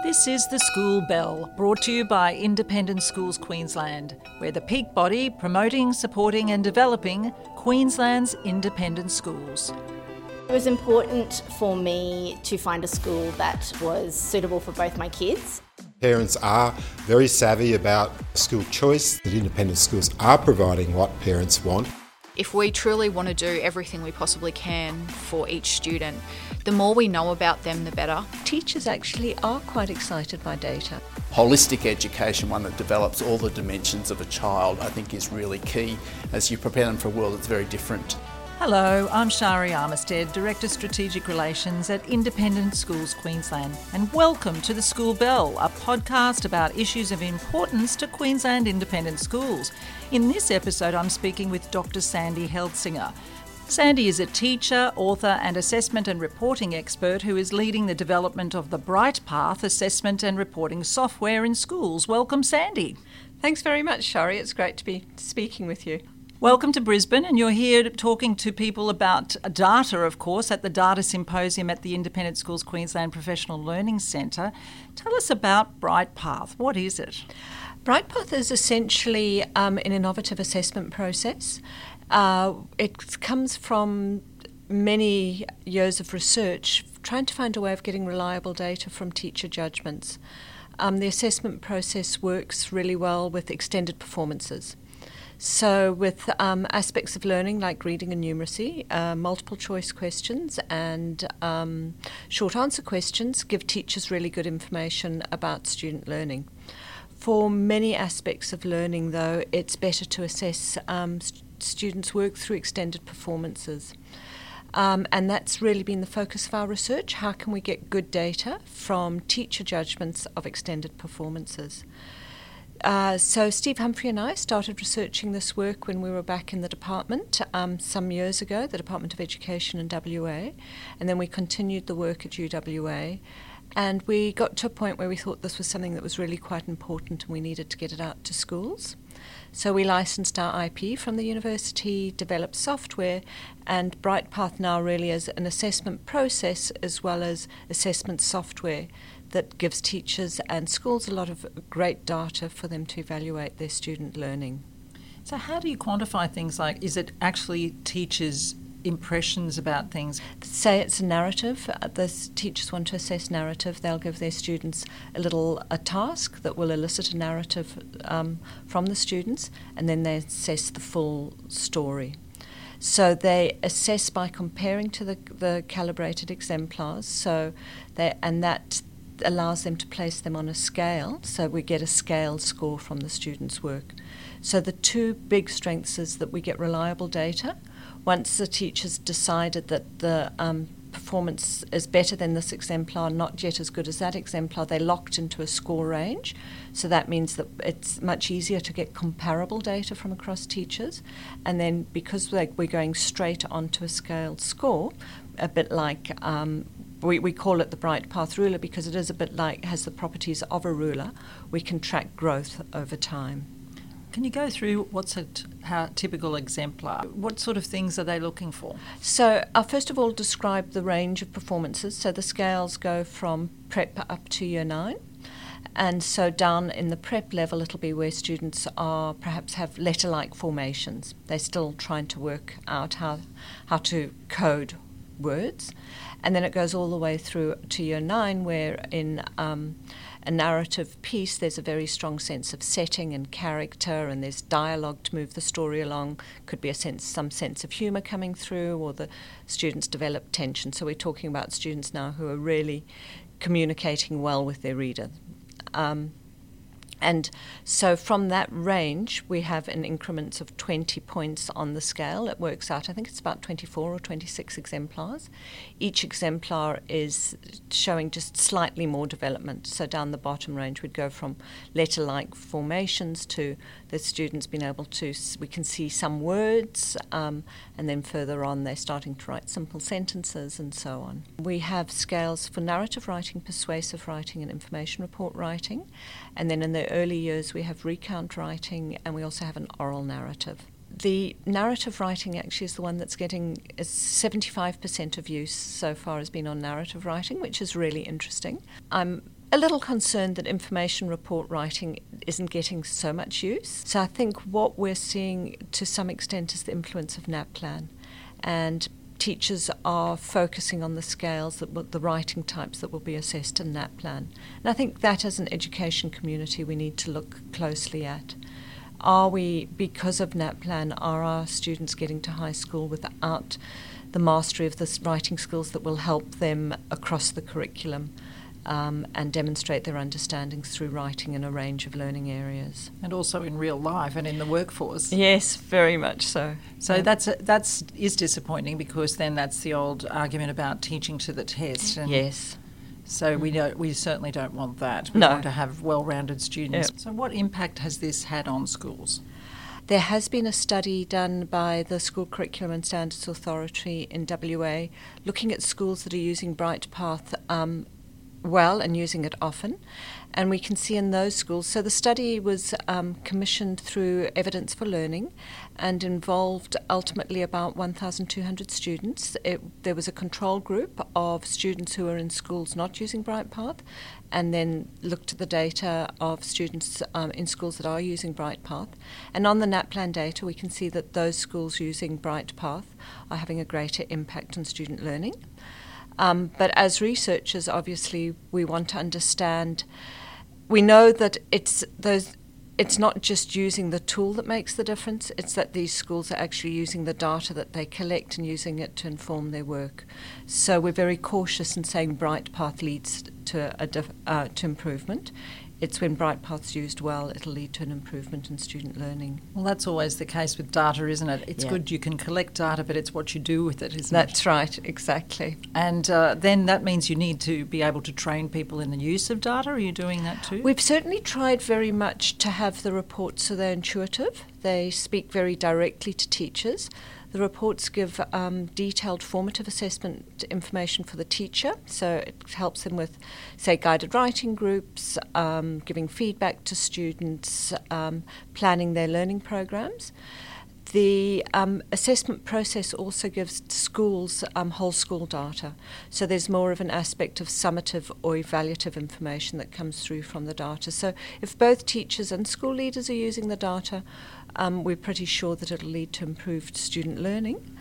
This is the School Bell, brought to you by Independent Schools Queensland. We're the peak body promoting, supporting, and developing Queensland's independent schools. It was important for me to find a school that was suitable for both my kids. Parents are very savvy about school choice, that independent schools are providing what parents want. If we truly want to do everything we possibly can for each student, the more we know about them, the better. Teachers actually are quite excited by data. Holistic education, one that develops all the dimensions of a child, I think is really key as you prepare them for a world that's very different. Hello, I'm Shari Armistead, Director Strategic Relations at Independent Schools Queensland, and welcome to The School Bell, a podcast about issues of importance to Queensland independent schools. In this episode, I'm speaking with Dr. Sandy Heldsinger. Sandy is a teacher, author, and assessment and reporting expert who is leading the development of the Brightpath assessment and reporting software in schools. Welcome, Sandy. Thanks very much, Shari. It's great to be speaking with you. Welcome to Brisbane, and you're here talking to people about data, of course, at the Data Symposium at the Independent Schools Queensland Professional Learning Centre. Tell us about Brightpath. What is it? Brightpath is essentially um, an innovative assessment process. Uh, it comes from many years of research trying to find a way of getting reliable data from teacher judgments. Um, the assessment process works really well with extended performances. So, with um, aspects of learning like reading and numeracy, uh, multiple choice questions and um, short answer questions give teachers really good information about student learning. For many aspects of learning, though, it's better to assess um, students' work through extended performances. Um, and that's really been the focus of our research. How can we get good data from teacher judgments of extended performances? Uh, so Steve Humphrey and I started researching this work when we were back in the department um, some years ago, the Department of Education in WA, and then we continued the work at UWA. And we got to a point where we thought this was something that was really quite important and we needed to get it out to schools. So we licensed our IP from the university, developed software, and Brightpath now really is an assessment process as well as assessment software that gives teachers and schools a lot of great data for them to evaluate their student learning. So, how do you quantify things like is it actually teachers' impressions about things? Say it's a narrative. Uh, the teachers want to assess narrative. They'll give their students a little a task that will elicit a narrative um, from the students, and then they assess the full story. So they assess by comparing to the, the calibrated exemplars. So they and that allows them to place them on a scale, so we get a scale score from the students' work. So the two big strengths is that we get reliable data. Once the teacher's decided that the um, performance is better than this exemplar, not yet as good as that exemplar, they're locked into a score range. So that means that it's much easier to get comparable data from across teachers. And then because we're going straight onto a scaled score, a bit like um, we, we call it the Brightpath ruler because it is a bit like has the properties of a ruler. We can track growth over time. Can you go through what's a t- how typical exemplar? What sort of things are they looking for? So I'll first of all describe the range of performances. So the scales go from prep up to year nine. And so down in the prep level, it'll be where students are perhaps have letter-like formations. They're still trying to work out how how to code words. And then it goes all the way through to year nine, where in um, a narrative piece, there's a very strong sense of setting and character, and there's dialogue to move the story along. Could be a sense, some sense of humour coming through, or the students develop tension. So we're talking about students now who are really communicating well with their reader. Um, and so from that range, we have in increments of 20 points on the scale. It works out, I think it's about 24 or 26 exemplars. Each exemplar is showing just slightly more development. So down the bottom range, we'd go from letter like formations to the students being able to, we can see some words, um, and then further on, they're starting to write simple sentences and so on. We have scales for narrative writing, persuasive writing, and information report writing. And then in the early years, we have recount writing and we also have an oral narrative. The narrative writing actually is the one that's getting 75% of use so far has been on narrative writing, which is really interesting. I'm a little concerned that information report writing isn't getting so much use. So I think what we're seeing to some extent is the influence of NAPLAN. And teachers are focusing on the scales, that the writing types that will be assessed in NAPLAN. And I think that as an education community we need to look closely at. Are we, because of NAPLAN, are our students getting to high school without the mastery of the writing skills that will help them across the curriculum? Um, and demonstrate their understandings through writing in a range of learning areas. And also in real life and in the workforce. Yes, very much so. So yeah. that's that's is disappointing because then that's the old argument about teaching to the test. And yes. So we don't, we certainly don't want that. We no. want to have well-rounded students. Yep. So what impact has this had on schools? There has been a study done by the School Curriculum and Standards Authority in WA looking at schools that are using Brightpath um, well and using it often. And we can see in those schools. So the study was um, commissioned through Evidence for Learning and involved ultimately about 1,200 students. It, there was a control group of students who were in schools not using Brightpath and then looked at the data of students um, in schools that are using Brightpath. And on the NAPLAN data, we can see that those schools using Brightpath are having a greater impact on student learning. Um, but as researchers, obviously, we want to understand. We know that it's those. It's not just using the tool that makes the difference. It's that these schools are actually using the data that they collect and using it to inform their work. So we're very cautious in saying Brightpath leads to a dif- uh, to improvement it's when Brightpath's used well, it'll lead to an improvement in student learning. Well, that's always the case with data, isn't it? It's yeah. good you can collect data, but it's what you do with it, isn't that's it? That's right, exactly. And uh, then that means you need to be able to train people in the use of data. Are you doing that too? We've certainly tried very much to have the reports so they're intuitive. They speak very directly to teachers. The reports give um, detailed formative assessment information for the teacher, so it helps them with, say, guided writing groups, um, giving feedback to students, um, planning their learning programs. The um, assessment process also gives schools um, whole school data. So there's more of an aspect of summative or evaluative information that comes through from the data. So if both teachers and school leaders are using the data, um, we're pretty sure that it'll lead to improved student learning.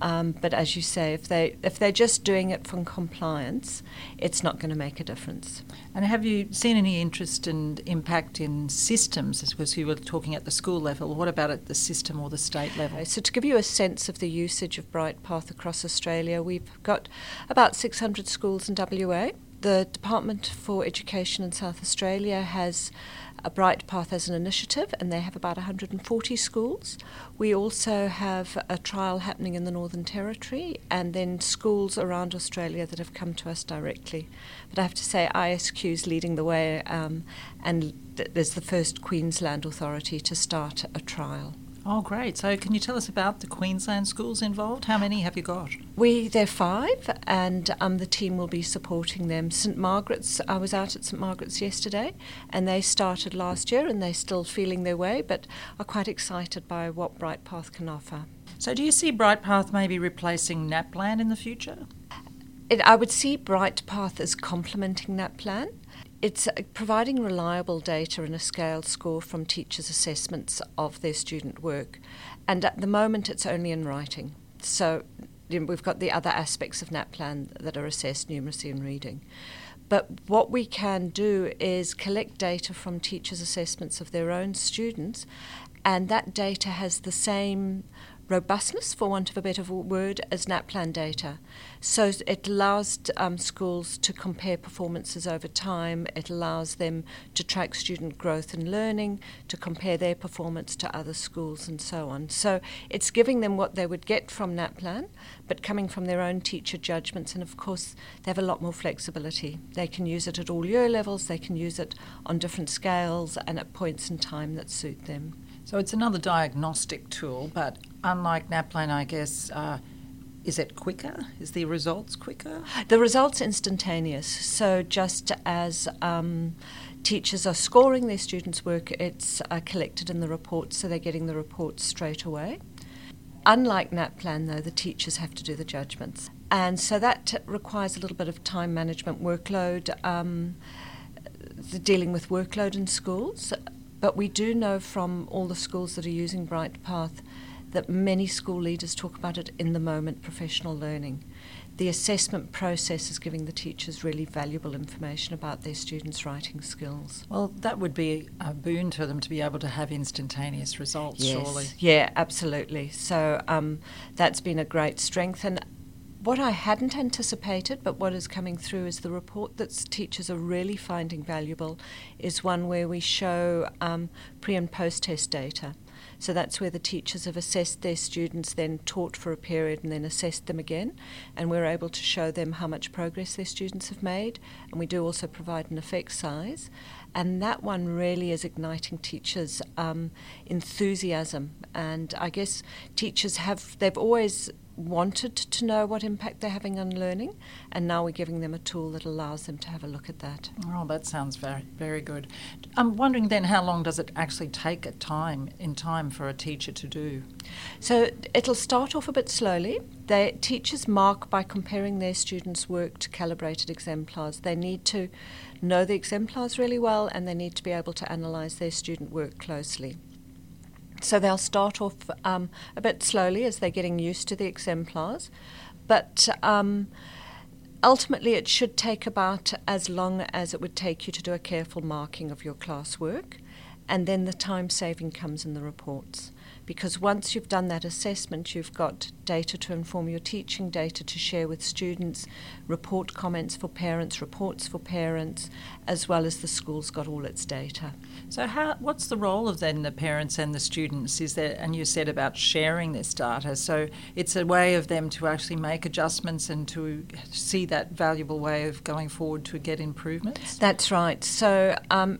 Um, but as you say, if they if they're just doing it from compliance, it's not going to make a difference. And have you seen any interest and impact in systems? Because you were talking at the school level. What about at the system or the state level? So to give you a sense of the usage of Brightpath across Australia, we've got about 600 schools in WA. The Department for Education in South Australia has a Brightpath as an initiative, and they have about 140 schools. We also have a trial happening in the Northern Territory, and then schools around Australia that have come to us directly. But I have to say, ISQ is leading the way, um, and th- there's the first Queensland authority to start a trial. Oh, great. So, can you tell us about the Queensland schools involved? How many have you got? We They're five, and um, the team will be supporting them. St Margaret's, I was out at St Margaret's yesterday, and they started last year, and they're still feeling their way, but are quite excited by what Brightpath can offer. So, do you see Brightpath maybe replacing NAPLAN in the future? It, I would see Brightpath as complementing NAPLAN. It's uh, providing reliable data and a scaled score from teachers' assessments of their student work. And at the moment, it's only in writing. So you know, we've got the other aspects of NAPLAN that are assessed, numeracy and reading. But what we can do is collect data from teachers' assessments of their own students, and that data has the same robustness, for want of a better word, as NAPLAN data. So it allows um, schools to compare performances over time. It allows them to track student growth and learning, to compare their performance to other schools, and so on. So it's giving them what they would get from NAPLAN, but coming from their own teacher judgments. And of course, they have a lot more flexibility. They can use it at all year levels, they can use it on different scales and at points in time that suit them. So it's another diagnostic tool, but unlike NAPLAN, I guess, uh, is it quicker? Is the results quicker? The results instantaneous. So just as um, teachers are scoring their students' work, it's uh, collected in the reports, so they're getting the reports straight away. Unlike NAPLAN, though, the teachers have to do the judgments. And so that requires a little bit of time management workload. Um, dealing with workload in schools, but we do know from all the schools that are using Brightpath that many school leaders talk about it in the moment professional learning. The assessment process is giving the teachers really valuable information about their students' writing skills. Well, that would be a boon to them to be able to have instantaneous results, yes. surely. Yeah, absolutely. So um, that's been a great strength. And what I hadn't anticipated, but what is coming through is the report that teachers are really finding valuable is one where we show um, pre and post test data. So that's where the teachers have assessed their students, then taught for a period, and then assessed them again. And we're able to show them how much progress their students have made. And we do also provide an effect size. And that one really is igniting teachers' um, enthusiasm. And I guess teachers have, they've always wanted to know what impact they're having on learning, and now we're giving them a tool that allows them to have a look at that. Oh, that sounds very, very good. I'm wondering then how long does it actually take a time in time for a teacher to do? So it'll start off a bit slowly. The teachers mark by comparing their students' work to calibrated exemplars. They need to know the exemplars really well, and they need to be able to analyse their student work closely. So they'll start off um, a bit slowly as they're getting used to the exemplars, but um, ultimately it should take about as long as it would take you to do a careful marking of your classwork, and then the time saving comes in the reports because once you've done that assessment, you've got data to inform your teaching, data to share with students, report comments for parents, reports for parents, as well as the school's got all its data. So, how, what's the role of then the parents and the students? Is there, and you said about sharing this data, so it's a way of them to actually make adjustments and to see that valuable way of going forward to get improvements. That's right. So. Um,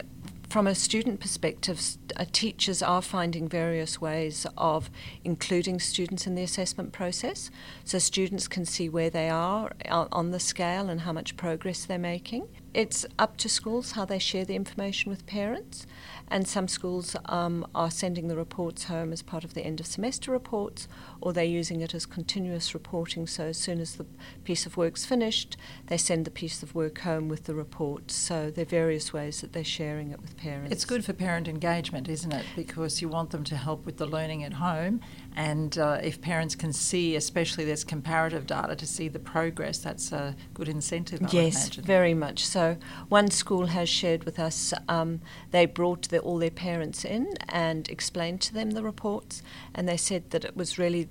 from a student perspective, uh, teachers are finding various ways of including students in the assessment process so students can see where they are on the scale and how much progress they're making. It's up to schools how they share the information with parents, and some schools um, are sending the reports home as part of the end of semester reports, or they're using it as continuous reporting. So as soon as the piece of work's finished, they send the piece of work home with the report. So there are various ways that they're sharing it with parents. It's good for parent engagement, isn't it? Because you want them to help with the learning at home, and uh, if parents can see, especially there's comparative data to see the progress, that's a good incentive. I yes, very much so. One school has shared with us, um, they brought the, all their parents in and explained to them the reports, and they said that it was really,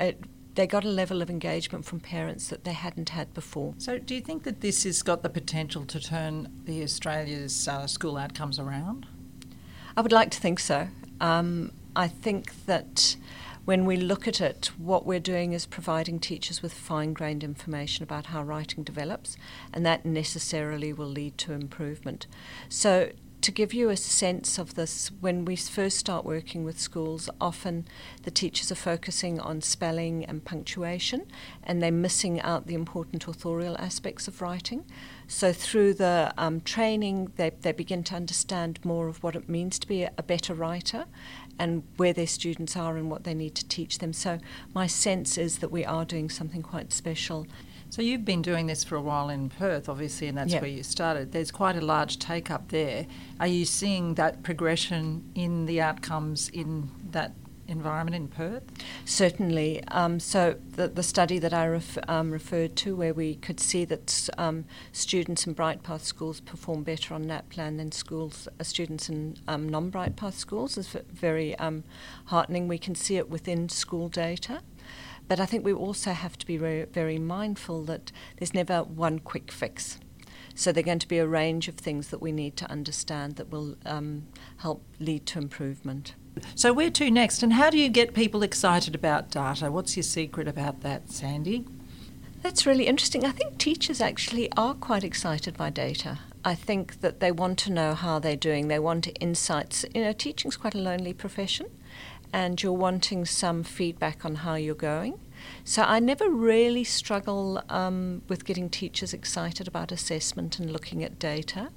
it, they got a level of engagement from parents that they hadn't had before. So, do you think that this has got the potential to turn the Australia's uh, school outcomes around? I would like to think so. Um, I think that when we look at it, what we're doing is providing teachers with fine grained information about how writing develops, and that necessarily will lead to improvement. So, to give you a sense of this, when we first start working with schools, often the teachers are focusing on spelling and punctuation, and they're missing out the important authorial aspects of writing. So, through the um, training, they, they begin to understand more of what it means to be a, a better writer and where their students are and what they need to teach them. So, my sense is that we are doing something quite special. So, you've been doing this for a while in Perth, obviously, and that's yep. where you started. There's quite a large take up there. Are you seeing that progression in the outcomes in that environment in Perth? Certainly. Um, so the, the study that I ref, um, referred to, where we could see that um, students in Brightpath schools perform better on NAPLAN than schools, uh, students in um, non-Brightpath schools, is very um, heartening. We can see it within school data. But I think we also have to be very, very mindful that there's never one quick fix. So there are going to be a range of things that we need to understand that will um, help lead to improvement. So, where to next, and how do you get people excited about data? What's your secret about that, Sandy? That's really interesting. I think teachers actually are quite excited by data. I think that they want to know how they're doing, they want insights. You know, teaching's quite a lonely profession, and you're wanting some feedback on how you're going. So I never really struggle um, with getting teachers excited about assessment and looking at data.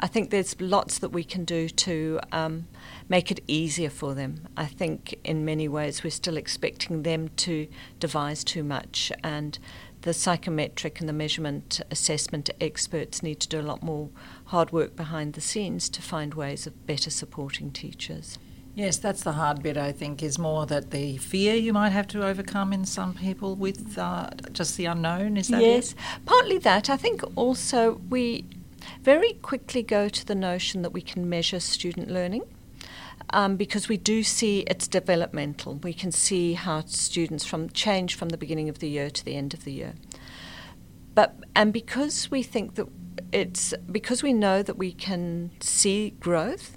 I think there's lots that we can do to um, make it easier for them. I think in many ways we're still expecting them to devise too much and the psychometric and the measurement assessment experts need to do a lot more hard work behind the scenes to find ways of better supporting teachers. Yes, that's the hard bit, I think, is more that the fear you might have to overcome in some people with uh, just the unknown. Is that yes, it? partly that. I think also we very quickly go to the notion that we can measure student learning. Um, because we do see it's developmental. We can see how students from change from the beginning of the year to the end of the year. But and because we think that it's because we know that we can see growth,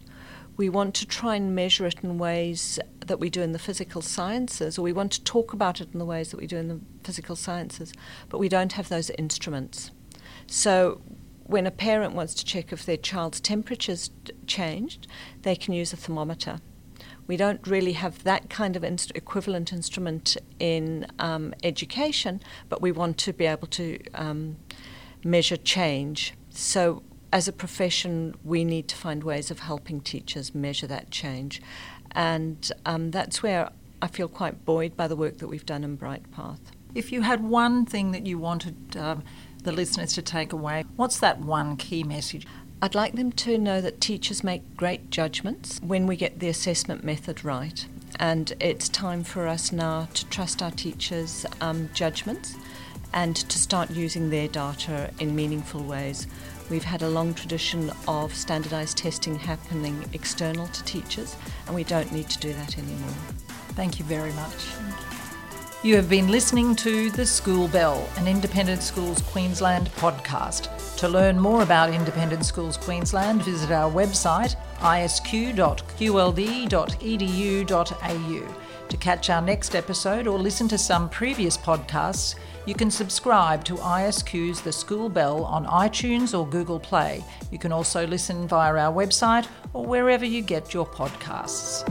we want to try and measure it in ways that we do in the physical sciences, or we want to talk about it in the ways that we do in the physical sciences, but we don't have those instruments. So when a parent wants to check if their child's temperature's changed, they can use a thermometer. We don't really have that kind of inst- equivalent instrument in um, education, but we want to be able to um, measure change. So, as a profession, we need to find ways of helping teachers measure that change. And um, that's where I feel quite buoyed by the work that we've done in Brightpath. If you had one thing that you wanted um, the listeners to take away, what's that one key message? I'd like them to know that teachers make great judgments when we get the assessment method right. And it's time for us now to trust our teachers' um, judgments and to start using their data in meaningful ways. We've had a long tradition of standardised testing happening external to teachers, and we don't need to do that anymore. Thank you very much. You have been listening to The School Bell, an Independent Schools Queensland podcast. To learn more about Independent Schools Queensland, visit our website isq.qld.edu.au. To catch our next episode or listen to some previous podcasts, you can subscribe to ISQ's The School Bell on iTunes or Google Play. You can also listen via our website or wherever you get your podcasts.